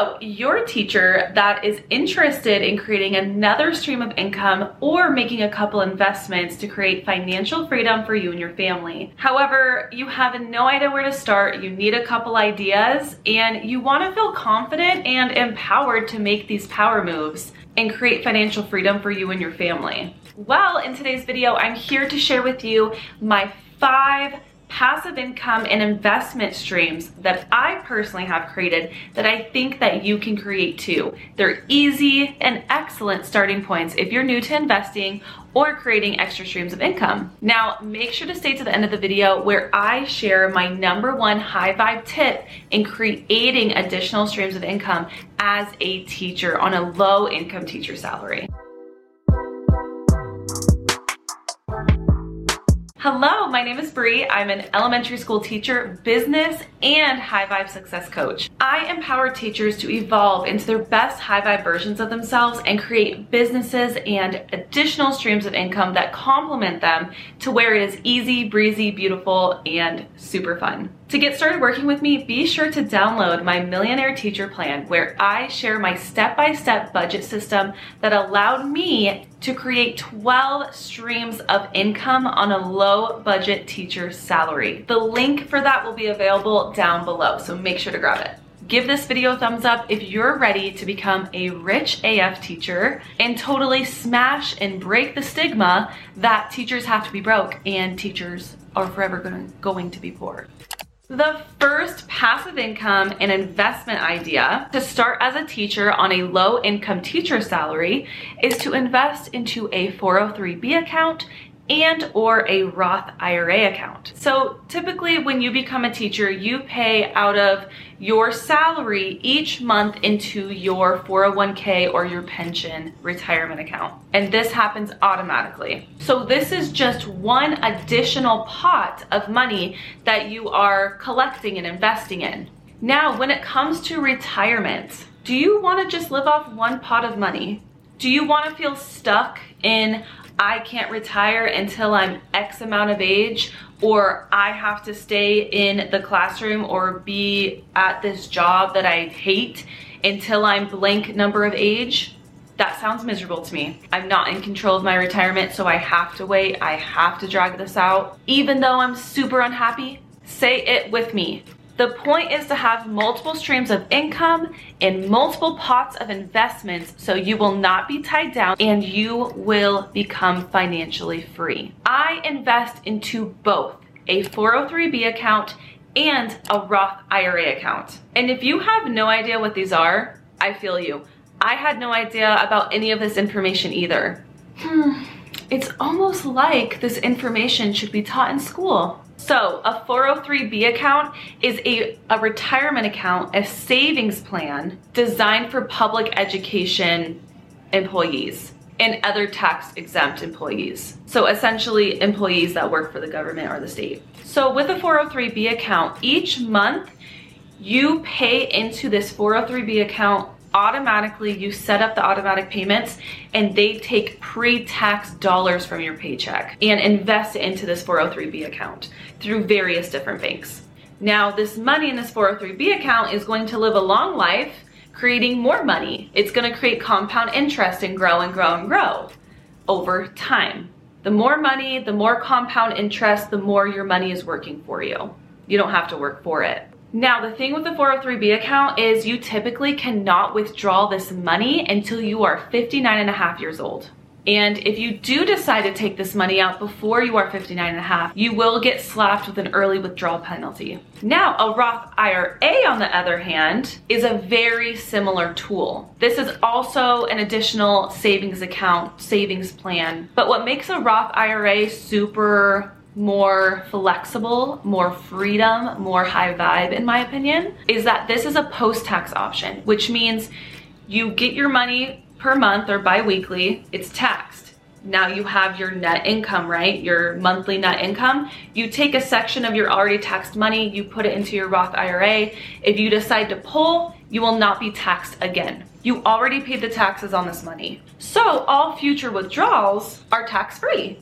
So you're teacher that is interested in creating another stream of income or making a couple investments to create financial freedom for you and your family. However, you have no idea where to start, you need a couple ideas, and you wanna feel confident and empowered to make these power moves and create financial freedom for you and your family. Well, in today's video, I'm here to share with you my five passive income and investment streams that I personally have created that I think that you can create too. They're easy and excellent starting points if you're new to investing or creating extra streams of income. Now, make sure to stay to the end of the video where I share my number one high vibe tip in creating additional streams of income as a teacher on a low income teacher salary. Hello, my name is Bree. I'm an elementary school teacher, business, and high vibe success coach. I empower teachers to evolve into their best high vibe versions of themselves and create businesses and additional streams of income that complement them to where it is easy, breezy, beautiful, and super fun. To get started working with me, be sure to download my Millionaire Teacher Plan where I share my step-by-step -step budget system that allowed me to create 12 streams of income on a low budget teacher salary. The link for that will be available down below, so make sure to grab it. Give this video a thumbs up if you're ready to become a rich AF teacher and totally smash and break the stigma that teachers have to be broke and teachers are forever going to be poor. The first passive income and investment idea to start as a teacher on a low income teacher salary is to invest into a 403b account and or a Roth IRA account. So typically when you become a teacher, you pay out of your salary each month into your 401k or your pension retirement account. And this happens automatically. So this is just one additional pot of money that you are collecting and investing in. Now, when it comes to retirement, do you wanna just live off one pot of money? Do you wanna feel stuck in I can't retire until I'm X amount of age or I have to stay in the classroom or be at this job that I hate until I'm blank number of age. That sounds miserable to me. I'm not in control of my retirement, so I have to wait. I have to drag this out. Even though I'm super unhappy, say it with me. The point is to have multiple streams of income and multiple pots of investments so you will not be tied down and you will become financially free. I invest into both a 403b account and a Roth IRA account. And if you have no idea what these are, I feel you. I had no idea about any of this information either. Hmm, it's almost like this information should be taught in school. So a 403b account is a, a retirement account, a savings plan designed for public education employees and other tax exempt employees. So essentially employees that work for the government or the state. So with a 403b account, each month you pay into this 403b account automatically you set up the automatic payments and they take pre-tax dollars from your paycheck and invest into this 403b account through various different banks. Now this money in this 403b account is going to live a long life creating more money. It's gonna create compound interest and grow and grow and grow over time. The more money, the more compound interest, the more your money is working for you. You don't have to work for it. Now, the thing with the 403b account is you typically cannot withdraw this money until you are 59 and a half years old. And if you do decide to take this money out before you are 59 and a half, you will get slapped with an early withdrawal penalty. Now, a Roth IRA, on the other hand, is a very similar tool. This is also an additional savings account, savings plan. But what makes a Roth IRA super more flexible, more freedom, more high vibe in my opinion, is that this is a post-tax option, which means you get your money per month or bi-weekly, it's taxed. Now you have your net income, right? Your monthly net income. You take a section of your already taxed money, you put it into your Roth IRA. If you decide to pull, you will not be taxed again. You already paid the taxes on this money. So all future withdrawals are tax-free.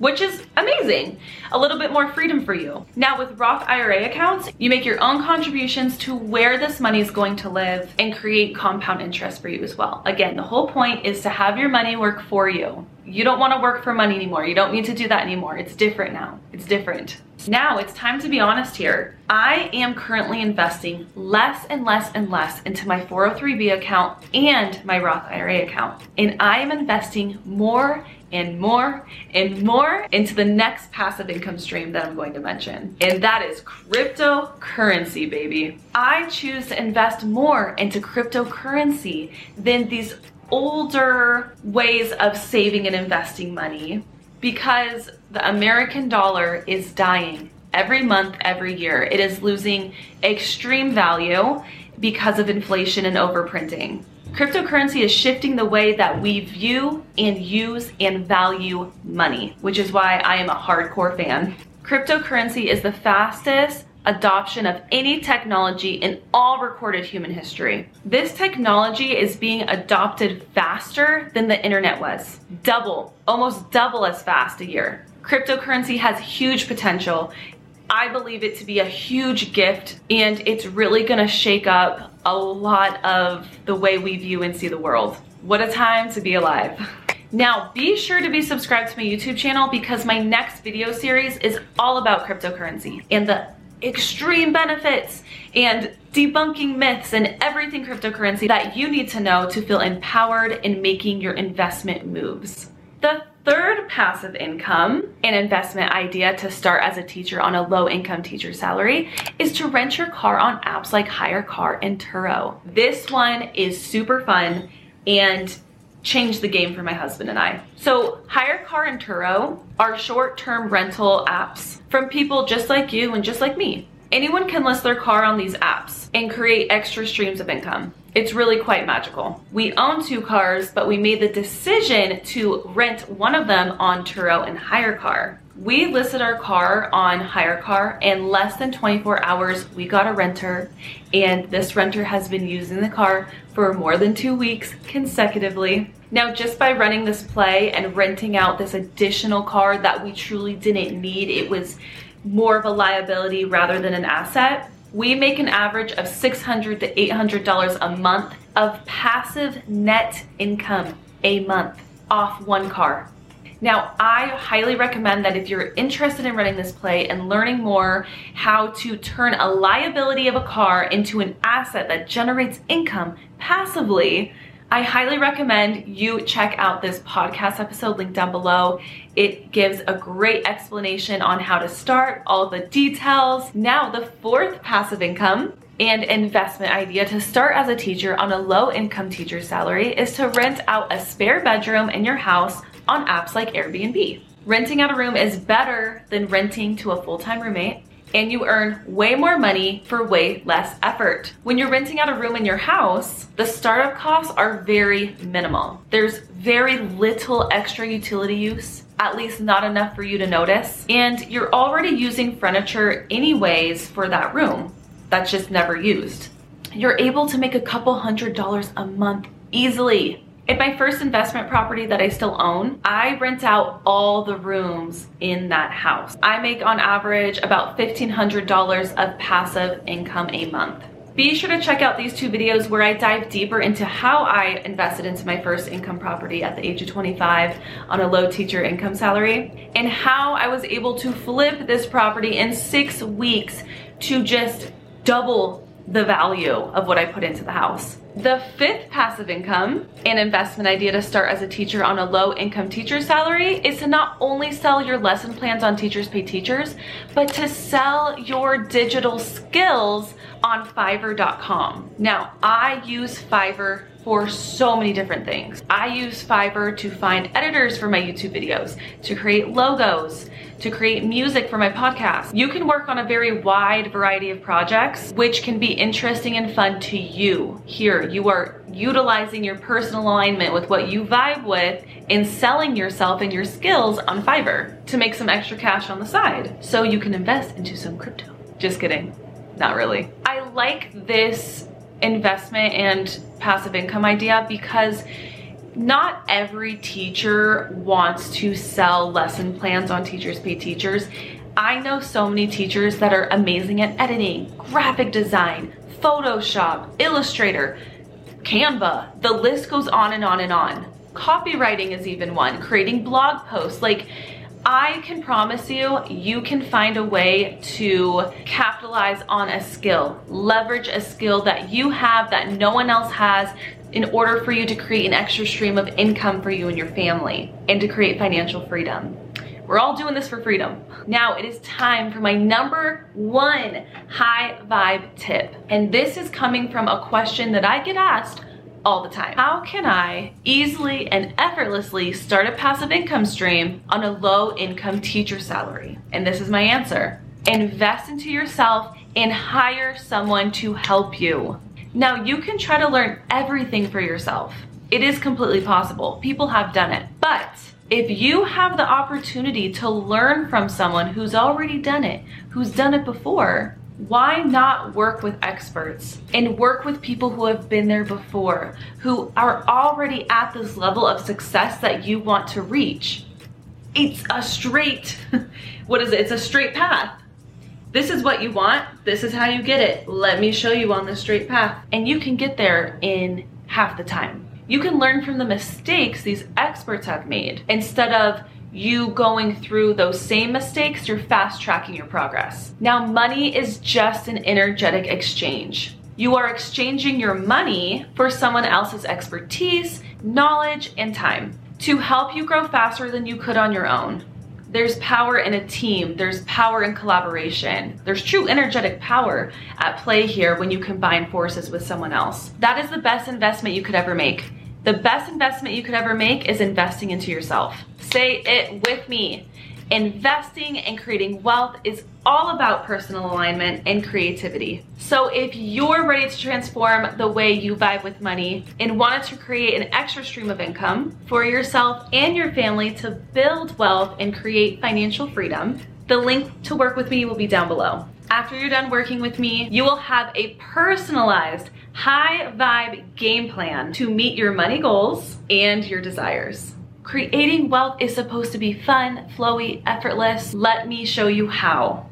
Which is amazing. A little bit more freedom for you. Now with Roth IRA accounts, you make your own contributions to where this money is going to live and create compound interest for you as well. Again, the whole point is to have your money work for you. You don't want to work for money anymore. You don't need to do that anymore. It's different now. It's different. Now it's time to be honest here. I am currently investing less and less and less into my 403b account and my Roth IRA account. And I am investing more and more and more into the next passive income stream that I'm going to mention. And that is cryptocurrency, baby. I choose to invest more into cryptocurrency than these older ways of saving and investing money because the American dollar is dying every month, every year. It is losing extreme value because of inflation and overprinting. Cryptocurrency is shifting the way that we view and use and value money, which is why I am a hardcore fan. Cryptocurrency is the fastest adoption of any technology in all recorded human history. This technology is being adopted faster than the internet was. Double, almost double as fast a year. Cryptocurrency has huge potential. I believe it to be a huge gift and it's really gonna shake up a lot of the way we view and see the world. What a time to be alive. Now, be sure to be subscribed to my YouTube channel because my next video series is all about cryptocurrency and the extreme benefits and debunking myths and everything cryptocurrency that you need to know to feel empowered in making your investment moves. The third passive income and investment idea to start as a teacher on a low income teacher salary is to rent your car on apps like HyreCar and Turo. This one is super fun and changed the game for my husband and I. So HyreCar and Turo are short-term rental apps from people just like you and just like me. Anyone can list their car on these apps and create extra streams of income. It's really quite magical. We own two cars, but we made the decision to rent one of them on Turo and HyreCar. We listed our car on HyreCar and less than 24 hours we got a renter and this renter has been using the car for more than two weeks consecutively. Now just by running this play and renting out this additional car that we truly didn't need, it was more of a liability rather than an asset, we make an average of 600 to $800 a month of passive net income a month off one car. Now, I highly recommend that if you're interested in running this play and learning more how to turn a liability of a car into an asset that generates income passively, I highly recommend you check out this podcast episode linked down below. It gives a great explanation on how to start, all the details. Now, the fourth passive income and investment idea to start as a teacher on a low income teacher salary is to rent out a spare bedroom in your house on apps like Airbnb. Renting out a room is better than renting to a full-time roommate and you earn way more money for way less effort. When you're renting out a room in your house, the startup costs are very minimal. There's very little extra utility use at least not enough for you to notice. And you're already using furniture anyways for that room that's just never used. You're able to make a couple hundred dollars a month easily in my first investment property that I still own, I rent out all the rooms in that house. I make on average about $1,500 of passive income a month. Be sure to check out these two videos where I dive deeper into how I invested into my first income property at the age of 25 on a low teacher income salary and how I was able to flip this property in six weeks to just double the value of what I put into the house. The fifth passive income an investment idea to start as a teacher on a low income teacher salary is to not only sell your lesson plans on Teachers Pay Teachers, but to sell your digital skills on Fiverr.com. Now, I use Fiverr for so many different things. I use Fiverr to find editors for my YouTube videos, to create logos, to create music for my podcast. You can work on a very wide variety of projects, which can be interesting and fun to you. Here, you are utilizing your personal alignment with what you vibe with and selling yourself and your skills on Fiverr to make some extra cash on the side so you can invest into some crypto. Just kidding, not really. I like this investment and passive income idea because Not every teacher wants to sell lesson plans on Teachers Pay Teachers. I know so many teachers that are amazing at editing, graphic design, Photoshop, Illustrator, Canva. The list goes on and on and on. Copywriting is even one, creating blog posts. Like, I can promise you, you can find a way to capitalize on a skill, leverage a skill that you have that no one else has in order for you to create an extra stream of income for you and your family and to create financial freedom. We're all doing this for freedom. Now it is time for my number one high vibe tip. And this is coming from a question that I get asked all the time. How can I easily and effortlessly start a passive income stream on a low income teacher salary? And this is my answer. Invest into yourself and hire someone to help you. Now you can try to learn everything for yourself. It is completely possible. People have done it. But if you have the opportunity to learn from someone who's already done it, who's done it before, why not work with experts and work with people who have been there before, who are already at this level of success that you want to reach? It's a straight, what is it? It's a straight path. This is what you want. This is how you get it. Let me show you on the straight path. And you can get there in half the time. You can learn from the mistakes these experts have made instead of you going through those same mistakes, you're fast tracking your progress. Now, money is just an energetic exchange. You are exchanging your money for someone else's expertise, knowledge, and time to help you grow faster than you could on your own. There's power in a team, there's power in collaboration. There's true energetic power at play here when you combine forces with someone else. That is the best investment you could ever make. The best investment you could ever make is investing into yourself. Say it with me. Investing and creating wealth is all about personal alignment and creativity. So if you're ready to transform the way you vibe with money and wanted to create an extra stream of income for yourself and your family to build wealth and create financial freedom, the link to work with me will be down below. After you're done working with me, you will have a personalized high vibe game plan to meet your money goals and your desires. Creating wealth is supposed to be fun, flowy, effortless. Let me show you how.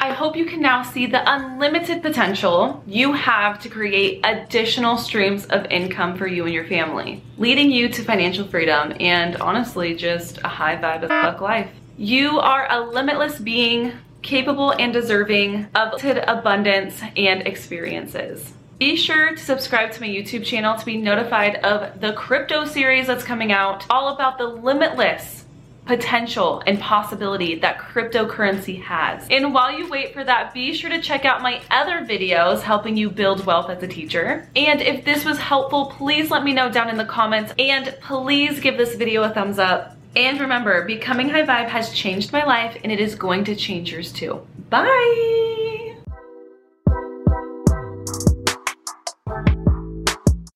I hope you can now see the unlimited potential you have to create additional streams of income for you and your family, leading you to financial freedom and honestly just a high vibe of fuck life. You are a limitless being capable and deserving of abundance and experiences. Be sure to subscribe to my YouTube channel to be notified of the crypto series that's coming out, all about the limitless potential and possibility that cryptocurrency has. And while you wait for that, be sure to check out my other videos helping you build wealth as a teacher. And if this was helpful, please let me know down in the comments and please give this video a thumbs up. And remember, becoming high vibe has changed my life and it is going to change yours too. Bye!